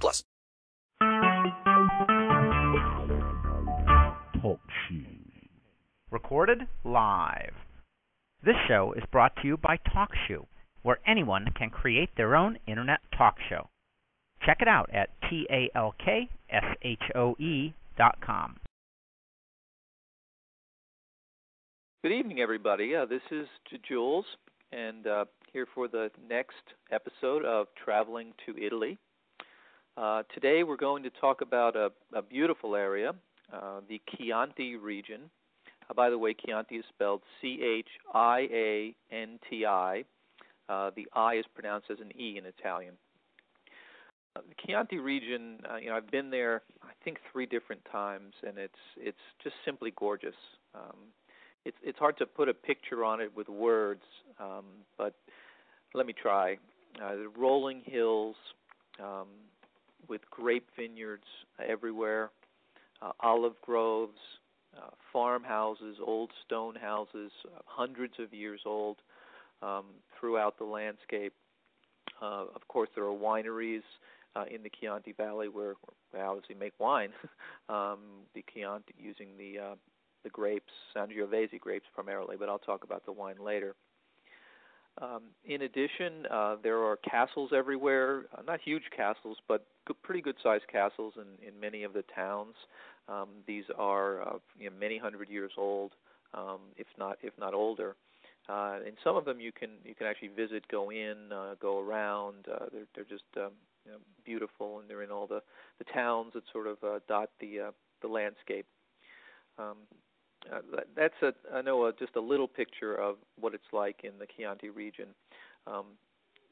plus. Talk Recorded live. This show is brought to you by TalkShoe, where anyone can create their own internet talk show. Check it out at T-A-L-K-S-H-O-E dot com. Good evening, everybody. Uh, this is Jules, and uh, here for the next episode of Traveling to Italy. Uh, today, we're going to talk about a, a beautiful area, uh, the Chianti region. Uh, by the way, Chianti is spelled C H I A N T I. Uh, the I is pronounced as an E in Italian. the Chianti region, you know, I've been there, I think, three different times, and it's it's just simply gorgeous. Um, it's it's hard to put a picture on it with words, um, but let me try. Uh, the rolling hills um, with grape vineyards everywhere, uh, olive groves, uh, farmhouses, old stone houses, uh, hundreds of years old um, throughout the landscape. Uh, of course, there are wineries uh, in the Chianti Valley where we obviously make wine. um, the Chianti using the uh, the grapes, Sangiovese grapes primarily, but I'll talk about the wine later. Um, in addition, uh, there are castles everywhere, uh, not huge castles, but good, pretty good sized castles in, in many of the towns. Um, these are uh, you know, many hundred years old, um, if not if not older. Uh, and some of them you can you can actually visit, go in, uh, go around. Uh, they're they're just um, you know, beautiful, and they're in all the the towns that sort of uh, dot the uh, the landscape. Um, uh, that's a I know a, just a little picture of what it's like in the Chianti region. Um,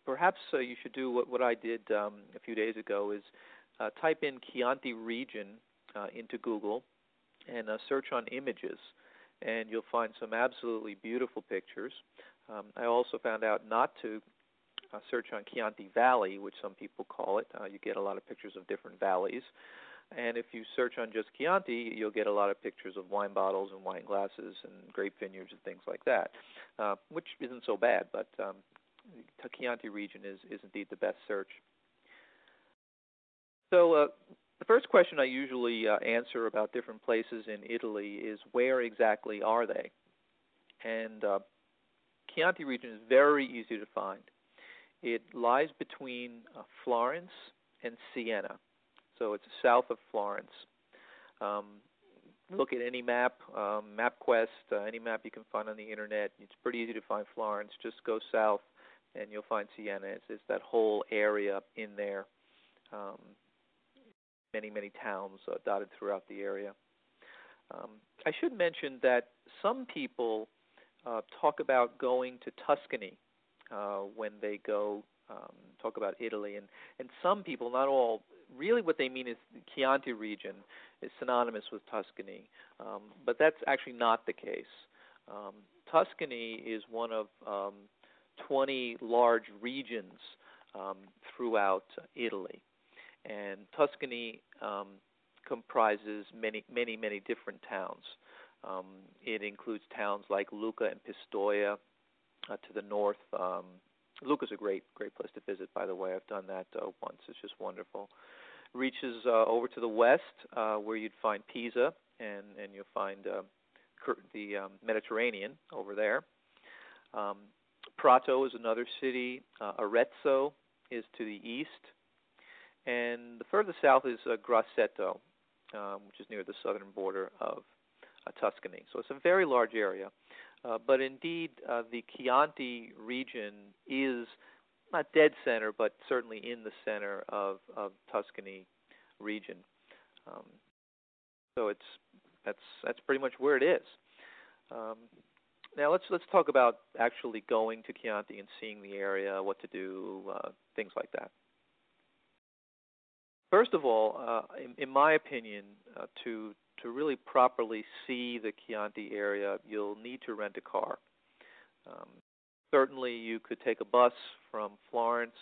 perhaps uh, you should do what, what I did um, a few days ago is uh, type in Chianti region uh, into Google and uh, search on images, and you'll find some absolutely beautiful pictures. Um, I also found out not to uh, search on Chianti Valley, which some people call it. Uh, you get a lot of pictures of different valleys. And if you search on just Chianti, you'll get a lot of pictures of wine bottles and wine glasses and grape vineyards and things like that, uh, which isn't so bad. But um, the Chianti region is, is indeed the best search. So uh, the first question I usually uh, answer about different places in Italy is where exactly are they? And uh, Chianti region is very easy to find. It lies between uh, Florence and Siena so it's south of Florence. Um, look at any map, um, MapQuest, uh, any map you can find on the internet. It's pretty easy to find Florence. Just go south, and you'll find Siena. It's, it's that whole area in there. Um, many, many towns uh, dotted throughout the area. Um, I should mention that some people uh, talk about going to Tuscany uh, when they go um, talk about Italy, and and some people, not all, really what they mean is the Chianti region is synonymous with Tuscany, um, but that's actually not the case. Um, Tuscany is one of um, 20 large regions um, throughout Italy, and Tuscany um, comprises many, many, many different towns. Um, it includes towns like Lucca and Pistoia uh, to the north. Um, Lucca's a great, great place to visit. By the way, I've done that uh, once. It's just wonderful reaches uh, over to the west, uh, where you'd find Pisa, and and you'll find uh, the um, Mediterranean over there. Um, Prato is another city. Uh, Arezzo is to the east, and the further south is uh, Grosseto, um, which is near the southern border of uh, Tuscany. So it's a very large area. Uh, but indeed, uh, the Chianti region is not dead center, but certainly in the center of, of Tuscany region. Um, so it's that's that's pretty much where it is. Um, now let's let's talk about actually going to Chianti and seeing the area, what to do, uh, things like that. first of all, uh, in, in my opinion, uh, to to really properly see the Chianti area, you'll need to rent a car. Um, certainly, you could take a bus from Florence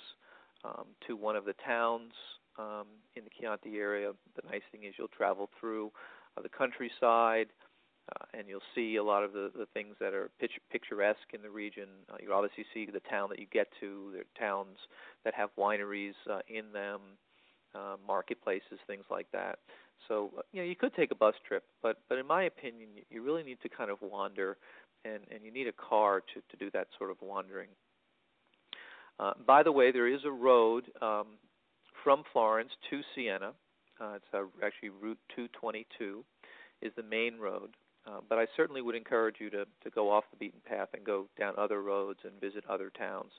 um, to one of the towns um, in the Chianti area. The nice thing is you'll travel through uh, the countryside. Uh, and you'll see a lot of the, the things that are pitch, picturesque in the region. Uh, you obviously see the town that you get to. There are towns that have wineries uh, in them, uh, marketplaces, things like that. So uh, you know you could take a bus trip, but but in my opinion, you really need to kind of wander, and and you need a car to to do that sort of wandering. Uh, by the way, there is a road um, from Florence to Siena. Uh, it's uh, actually Route 222 is the main road. Uh, but I certainly would encourage you to, to go off the beaten path and go down other roads and visit other towns.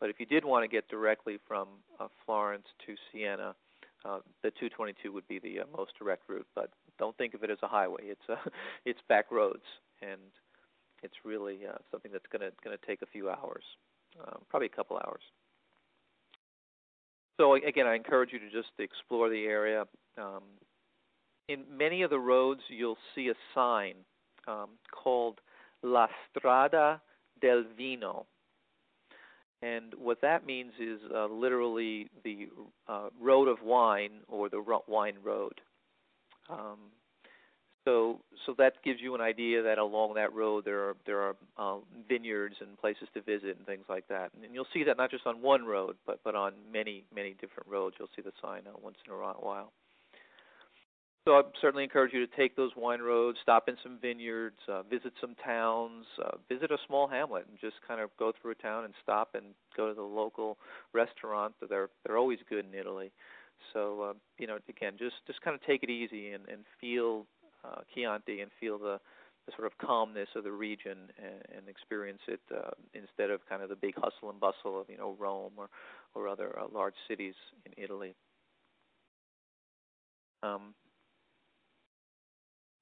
But if you did want to get directly from uh, Florence to Siena, uh, the 222 would be the uh, most direct route. But don't think of it as a highway. It's uh, it's back roads, and it's really uh, something that's going to going to take a few hours, um, probably a couple hours. So again, I encourage you to just explore the area. Um, in many of the roads, you'll see a sign um, called La Strada del Vino. And what that means is uh, literally the uh, road of wine or the wine road. Um, so, so that gives you an idea that along that road there are there are uh, vineyards and places to visit and things like that. And you'll see that not just on one road, but but on many many different roads. You'll see the sign uh, once in a while. So I certainly encourage you to take those wine roads, stop in some vineyards, uh, visit some towns, uh, visit a small hamlet, and just kind of go through a town and stop and go to the local restaurant. They're they're always good in Italy. So uh, you know, again, just just kind of take it easy and, and feel uh, Chianti and feel the the sort of calmness of the region and, and experience it uh, instead of kind of the big hustle and bustle of you know Rome or or other uh, large cities in Italy. Um,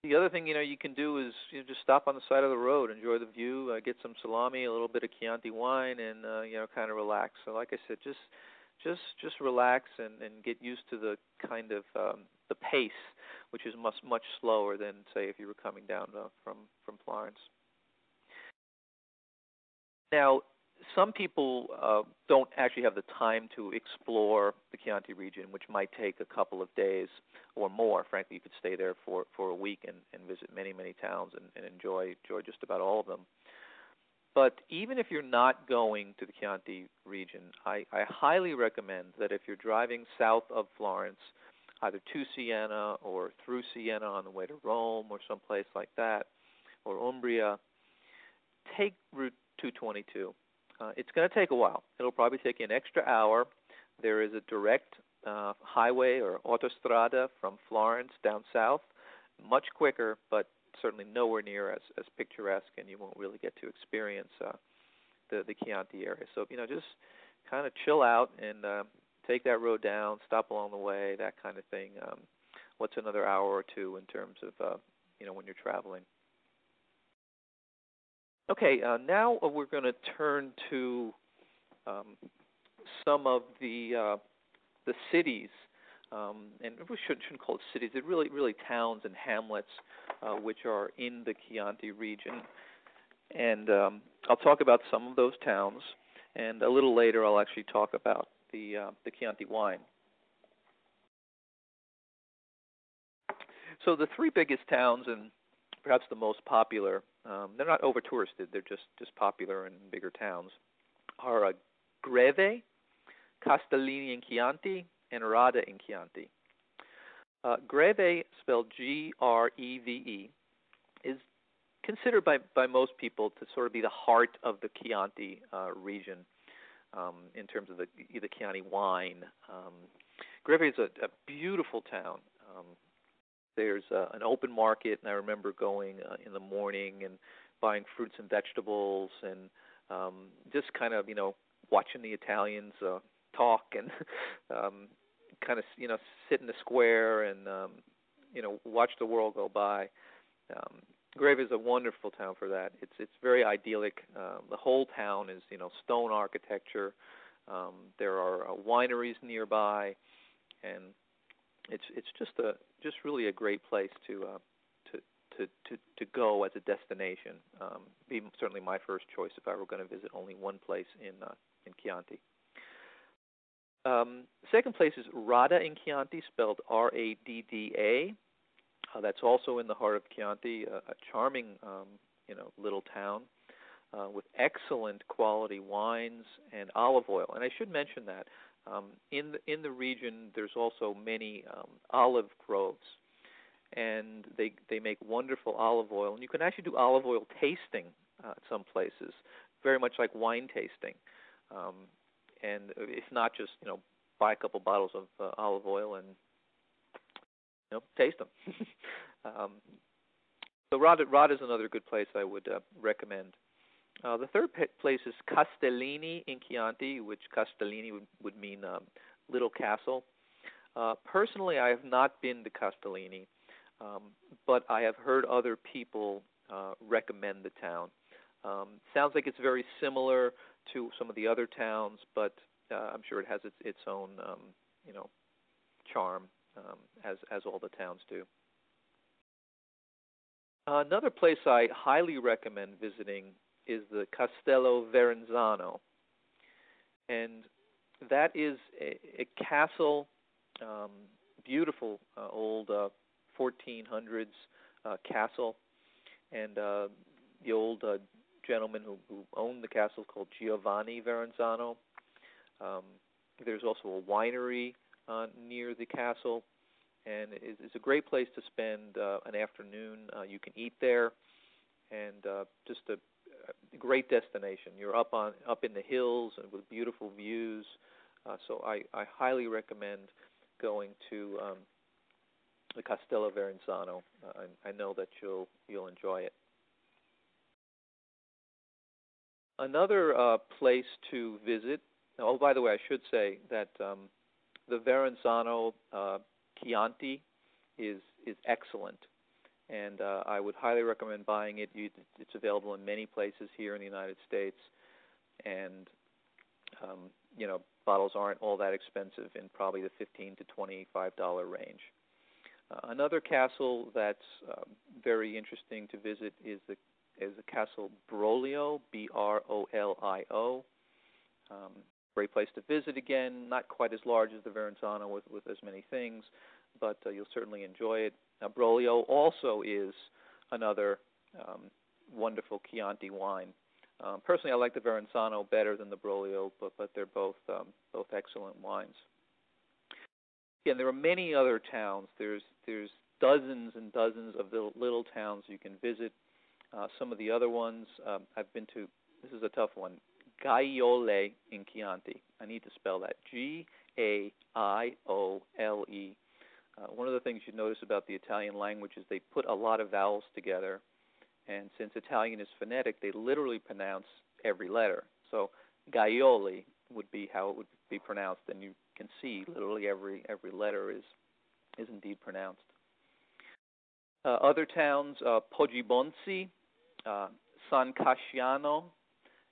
the other thing you know you can do is you know, just stop on the side of the road, enjoy the view, uh, get some salami, a little bit of Chianti wine, and uh, you know kind of relax. So like I said, just just just relax and, and get used to the kind of um, the pace, which is much much slower than say if you were coming down uh, from from Florence. Now, some people uh, don't actually have the time to explore the Chianti region, which might take a couple of days or more. Frankly, you could stay there for, for a week and, and visit many, many towns and, and enjoy enjoy just about all of them. But even if you're not going to the Chianti region, I, I highly recommend that if you're driving south of Florence, either to Siena or through Siena on the way to Rome or someplace like that, or Umbria, take Route 222 uh, it's going to take a while. It'll probably take you an extra hour. There is a direct uh, highway or autostrada from Florence down south, much quicker, but certainly nowhere near as, as picturesque, and you won't really get to experience uh, the the Chianti area. So you know, just kind of chill out and uh, take that road down, stop along the way, that kind of thing. Um, what's another hour or two in terms of uh, you know when you're traveling? Okay, uh, now we're going to turn to um, some of the uh, the cities, um, and we shouldn't, shouldn't call it cities. They're really really towns and hamlets uh, which are in the Chianti region, and um, I'll talk about some of those towns, and a little later I'll actually talk about the uh, the Chianti wine. So the three biggest towns and perhaps the most popular um, they're not over touristed. They're just just popular in bigger towns. Are uh, Greve, Castellina in Chianti, and Radda in Chianti. Uh, Greve, spelled G-R-E-V-E, is considered by by most people to sort of be the heart of the Chianti uh, region um, in terms of the the Chianti wine. Um, Greve is a, a beautiful town. Um, there's uh, an open market, and I remember going uh, in the morning and buying fruits and vegetables, and um, just kind of you know watching the Italians uh, talk and um, kind of you know sit in the square and um, you know watch the world go by. Um, Greve is a wonderful town for that. It's it's very idyllic. Uh, the whole town is you know stone architecture. Um, there are uh, wineries nearby, and it's it's just a just really a great place to uh, to to to to go as a destination. Um, be certainly my first choice if I were going to visit only one place in uh, in Chianti. Um, second place is Radda in Chianti, spelled R-A-D-D-A. Uh, that's also in the heart of Chianti, a, a charming, um, you know, little town uh, with excellent quality wines and olive oil. And I should mention that um, in the, in the region, there's also many um, olive groves, and they they make wonderful olive oil. And you can actually do olive oil tasting uh, at some places, very much like wine tasting. Um, and it's not just you know buy a couple bottles of uh, olive oil and you know taste them. um, so Radda Radda is another good place I would uh, recommend. Uh, the third place is Castellina in Chianti, which Castellina would, would mean um, little castle. Uh, personally, I have not been to Castellina, um, but I have heard other people uh, recommend the town. Um, sounds like it's very similar to some of the other towns, but uh, I'm sure it has its, its own, um, you know, charm, um, as as all the towns do. Another place I highly recommend visiting is the Castello Verenzano, and that is a, a castle, um, beautiful uh, old uh, 1400s uh, castle, and uh, the old uh, gentleman who, who owned the castle called Giovanni Verenzano. Um, there's also a winery uh, near the castle, and it's, it's a great place to spend uh, an afternoon. Uh, you can eat there, and uh, just a a great destination. You're up on up in the hills and with beautiful views. Uh, so I, I highly recommend going to um, the Castello Verenzano. Uh, I, I know that you'll you'll enjoy it. Another uh, place to visit. Oh, by the way, I should say that um, the Verenzano uh, Chianti is is excellent and uh, I would highly recommend buying it. You, it's available in many places here in the United States, and um, you know bottles aren't all that expensive in probably the 15 to 25 dollar range. Uh, another castle that's uh, very interesting to visit is the is the castle B-R-O-L-I-O. Um, great place to visit again. Not quite as large as the Verenzano with with as many things, but uh, you'll certainly enjoy it. Now, Brolio also is another um, wonderful Chianti wine. Um, personally, I like the Verenzano better than the Brolio, but but they're both um, both excellent wines. Again, there are many other towns. There's there's dozens and dozens of little, little towns you can visit. Uh, some of the other ones um, I've been to. This is a tough one. Gaiole in Chianti. I need to spell that. G A I O L E uh, one of the things you notice about the Italian language is they put a lot of vowels together, and since Italian is phonetic, they literally pronounce every letter. So Gaiole would be how it would be pronounced, and you can see literally every every letter is is indeed pronounced. Uh, other towns, uh, Poggibonsi, uh, San Casciano,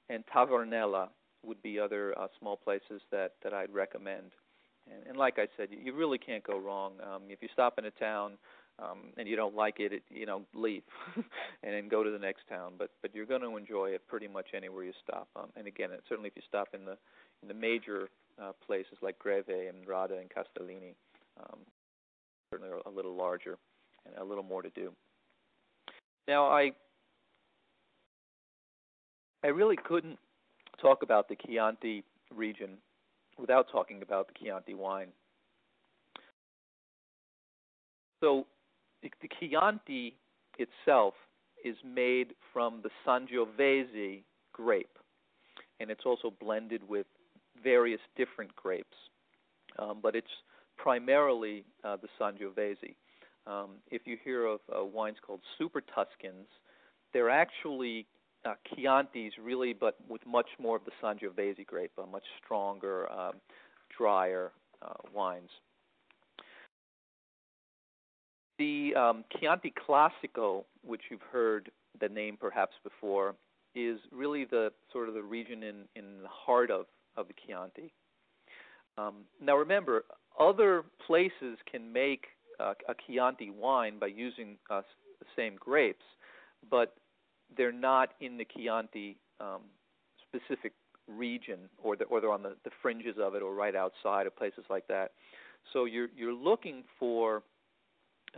and Tavernella would be other uh, small places that, that I'd recommend. And, and like I said, you, really can't go wrong. Um, if you stop in a town um, and you don't like it, it you know, leave and then go to the next town. But but you're going to enjoy it pretty much anywhere you stop. Um, and again, it, certainly if you stop in the in the major uh, places like Greve and Radda and Castellina, um, certainly a little larger and a little more to do. Now I I really couldn't talk about the Chianti region without talking about the Chianti wine. So the Chianti itself is made from the Sangiovese grape, and it's also blended with various different grapes, um, but it's primarily uh, the Sangiovese. Um, if you hear of uh, wines called Super Tuscans, they're actually uh, Chianti's really, but with much more of the Sangiovese grape, much stronger, um, drier uh, wines. The um, Chianti Classico, which you've heard the name perhaps before, is really the sort of the region in, in the heart of, of the Chianti. Um, now remember, other places can make uh, a Chianti wine by using uh, the same grapes, but they're not in the Chianti um, specific region, or the, or they're on the, the fringes of it, or right outside of places like that. So you're you're looking for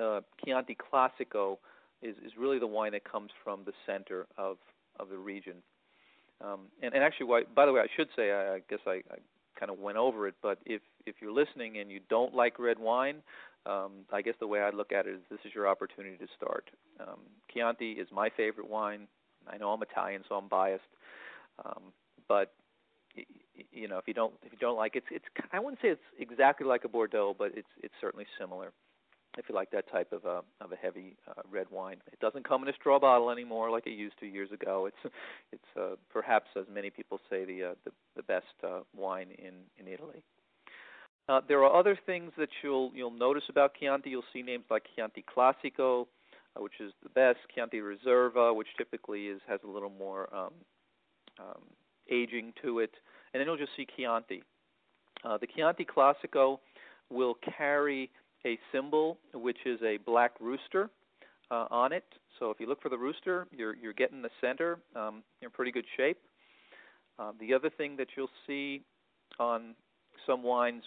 uh, Chianti Classico is is really the wine that comes from the center of of the region. Um, and, and actually, why, by the way, I should say, I, I guess I, I kind of went over it, but if if you're listening and you don't like red wine, um, I guess the way I look at it is this is your opportunity to start. Um, Chianti is my favorite wine. I know I'm Italian, so I'm biased, um, but you know if you don't if you don't like it, it's it's I wouldn't say it's exactly like a Bordeaux, but it's it's certainly similar. If you like that type of a of a heavy uh, red wine, it doesn't come in a straw bottle anymore like it used to years ago. It's it's uh, perhaps as many people say the uh, the, the best uh, wine in in Italy. Uh, there are other things that you'll you'll notice about Chianti. You'll see names like Chianti Classico, uh, which is the best, Chianti Reserva, which typically is has a little more um, um, aging to it, and then you'll just see Chianti. Uh, the Chianti Classico will carry a symbol which is a black rooster uh, on it. So if you look for the rooster, you're you're getting the center. Um, you're in pretty good shape. Uh, the other thing that you'll see on some wines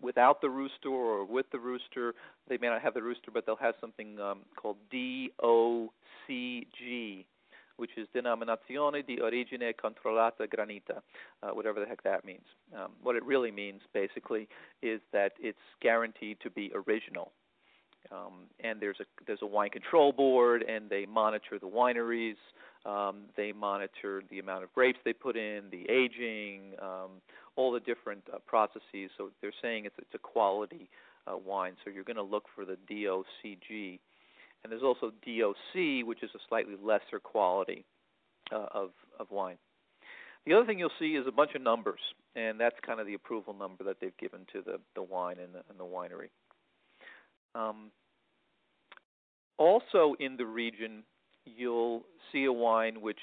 without the rooster or with the rooster, they may not have the rooster, but they'll have something um, called DOCG, which is Denominazione di Origine Controllata Garantita, uh, whatever the heck that means. Um, what it really means, basically, is that it's guaranteed to be original. Um, and there's a there's a wine control board, and they monitor the wineries. Um, they monitor the amount of grapes they put in, the aging, um, all the different uh, processes. So they're saying it's it's a quality uh, wine. So you're going to look for the DOCG, and there's also DOC, which is a slightly lesser quality uh, of of wine. The other thing you'll see is a bunch of numbers, and that's kind of the approval number that they've given to the the wine and the, and the winery. Um, also in the region, you'll see a wine which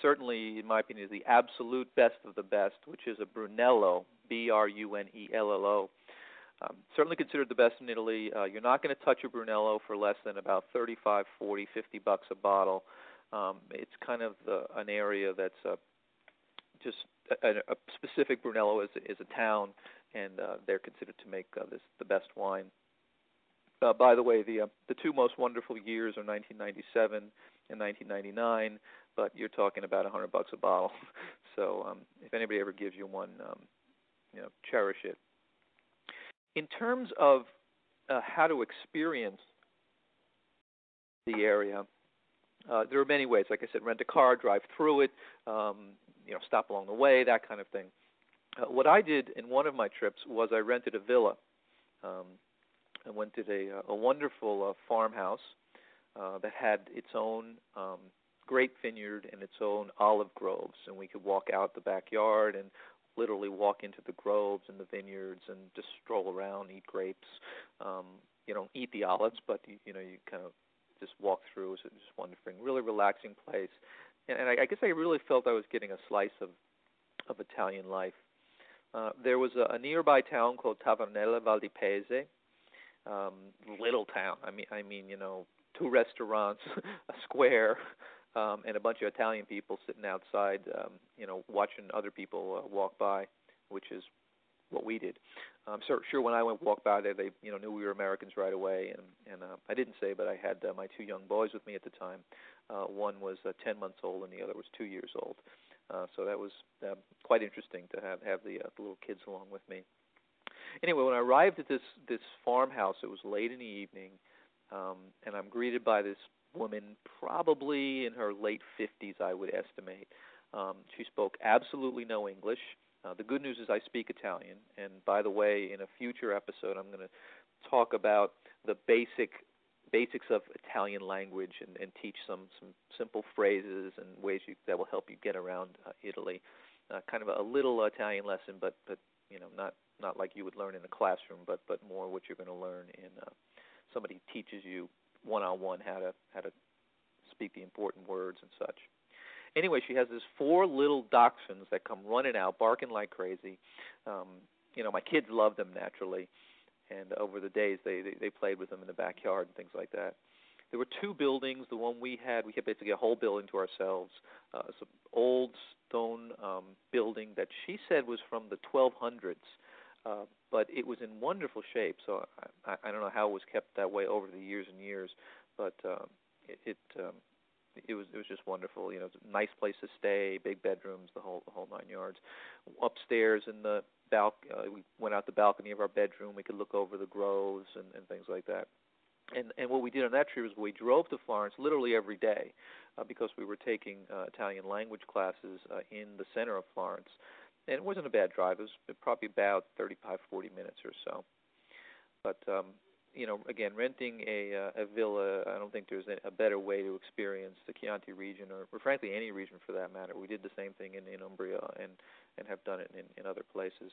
certainly, in my opinion, is the absolute best of the best, which is a Brunello, B-R-U-N-E-L-L-O. Um, certainly considered the best in Italy. Uh, you're not going to touch a Brunello for less than about 35, 40, 50 bucks a bottle. Um, it's kind of the, an area that's uh, just a, a specific Brunello is, is a town, and uh, they're considered to make uh, this the best wine. Uh, by the way, the uh, the two most wonderful years are 1997 and 1999, but you're talking about 100 bucks a bottle. so um, if anybody ever gives you one, um, you know, cherish it. In terms of uh, how to experience the area, uh, there are many ways. Like I said, rent a car, drive through it, um, you know, stop along the way, that kind of thing. Uh, what I did in one of my trips was I rented a villa. Um, I went to a, a wonderful uh, farmhouse uh, that had its own um, grape vineyard and its own olive groves, and we could walk out the backyard and literally walk into the groves and the vineyards and just stroll around, eat grapes. Um, you don't eat the olives, but you, you know you kind of just walk through. It's just wonderful, really relaxing place. And, and I, I guess I really felt I was getting a slice of of Italian life. Uh, there was a, a nearby town called Tavernella Val di Pese, um, little town. I mean, I mean, you know, two restaurants, a square, um, and a bunch of Italian people sitting outside, um, you know, watching other people uh, walk by, which is what we did. I'm sure, sure when I went walk by there, they you know knew we were Americans right away, and and uh, I didn't say, but I had uh, my two young boys with me at the time. Uh, one was uh, 10 months old, and the other was two years old. Uh, so that was uh, quite interesting to have have the, uh, the little kids along with me. Anyway, when I arrived at this this farmhouse, it was late in the evening, um, and I'm greeted by this woman, probably in her late 50s, I would estimate. Um, she spoke absolutely no English. Uh, the good news is I speak Italian, and by the way, in a future episode, I'm going to talk about the basic basics of Italian language and, and teach some some simple phrases and ways you, that will help you get around uh, Italy. Uh, kind of a, little Italian lesson, but but you know not not like you would learn in a classroom, but but more what you're going to learn in uh, somebody teaches you one on one how to how to speak the important words and such. Anyway, she has these four little dachshunds that come running out, barking like crazy. Um, you know, my kids love them naturally, and over the days they, they they played with them in the backyard and things like that. There were two buildings. The one we had, we had basically a whole building to ourselves. Uh, some old stone um, building that she said was from the 1200s, uh, but it was in wonderful shape. So I, I don't know how it was kept that way over the years and years, but um, it, it um, it was it was just wonderful. You know, a nice place to stay, big bedrooms, the whole the whole nine yards. Upstairs in the balc, uh, we went out the balcony of our bedroom. We could look over the groves and, and things like that. And and what we did on that trip was we drove to Florence literally every day, uh, because we were taking uh, Italian language classes uh, in the center of Florence, and it wasn't a bad drive. It was probably about 35, 40 minutes or so. But um, you know, again, renting a uh, a villa, I don't think there's a, better way to experience the Chianti region, or, or frankly any region for that matter. We did the same thing in, in Umbria and and have done it in, in other places.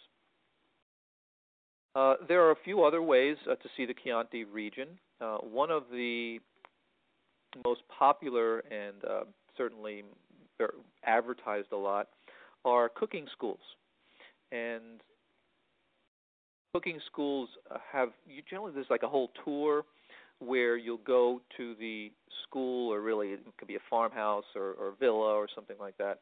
Uh, there are a few other ways uh, to see the Chianti region. Uh, one of the most popular and uh, certainly advertised a lot are cooking schools, and cooking schools uh, have you generally there's like a whole tour where you'll go to the school or really it could be a farmhouse or, or villa or something like that.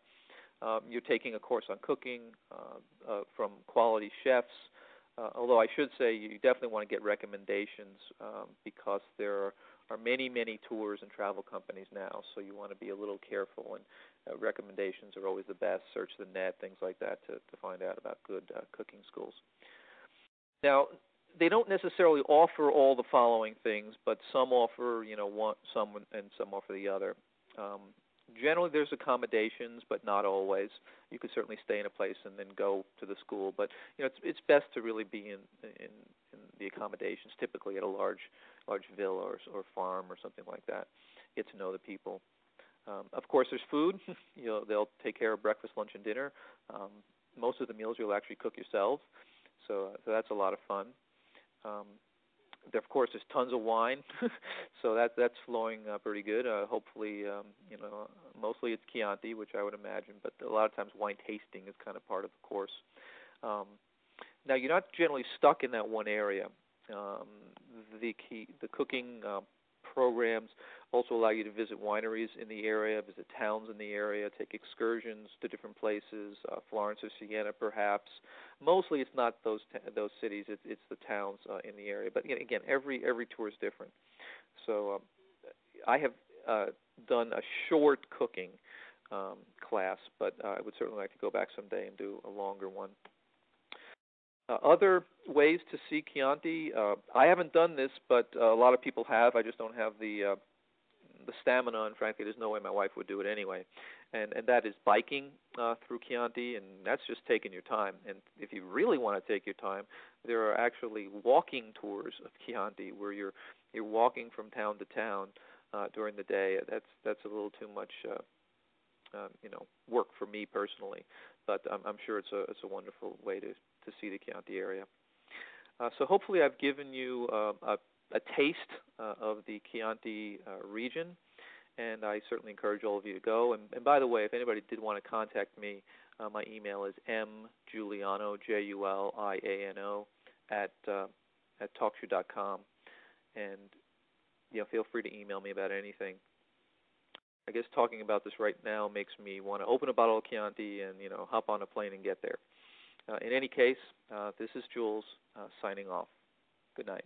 Um, you're taking a course on cooking uh, uh, from quality chefs. Uh, although I should say you definitely want to get recommendations um, because there are, are many, many tours and travel companies now. So you want to be a little careful, and uh, recommendations are always the best. Search the net, things like that, to, to find out about good uh, cooking schools. Now, they don't necessarily offer all the following things, but some offer, you know, one some and some offer the other. Um, generally, there's accommodations, but not always. You could certainly stay in a place and then go to the school, but you know, it's it's best to really be in in, in the accommodations, typically at a large large villa or or farm or something like that. Get to know the people. Um, of course, there's food. you know, they'll take care of breakfast, lunch, and dinner. Um, most of the meals you'll actually cook yourself. So, so that's a lot of fun. Um, of course, there's tons of wine, so that that's flowing uh, pretty good. Uh, hopefully, um, you know, mostly it's Chianti, which I would imagine, but a lot of times wine tasting is kind of part of the course. Um, now, you're not generally stuck in that one area. Um, the key, the cooking uh, programs also allow you to visit wineries in the area, visit towns in the area, take excursions to different places, uh, Florence or Siena, perhaps. Mostly, it's not those those cities; it's it's the towns uh, in the area. But again, every every tour is different. So, um, I have uh, done a short cooking um, class, but uh, I would certainly like to go back someday and do a longer one. Uh, other ways to see Chianti, uh, I haven't done this, but uh, a lot of people have. I just don't have the uh, the stamina, and frankly, there's no way my wife would do it anyway. And and that is biking uh, through Chianti, and that's just taking your time. And if you really want to take your time, there are actually walking tours of Chianti where you're you're walking from town to town uh, during the day. That's that's a little too much. Uh, um, you know, work for me personally, but I'm, I'm sure it's a it's a wonderful way to to see the Chianti area. Uh, so hopefully I've given you uh, a, a taste uh, of the Chianti uh, region, and I certainly encourage all of you to go. And, and by the way, if anybody did want to contact me, uh, my email is mjuliano, J-U-L-I-A-N-O, at, uh, at talkshoe.com. And you know, feel free to email me about anything. I guess talking about this right now makes me want to open a bottle of Chianti and you know hop on a plane and get there. Uh, in any case, uh, this is Jules uh, signing off. Good night.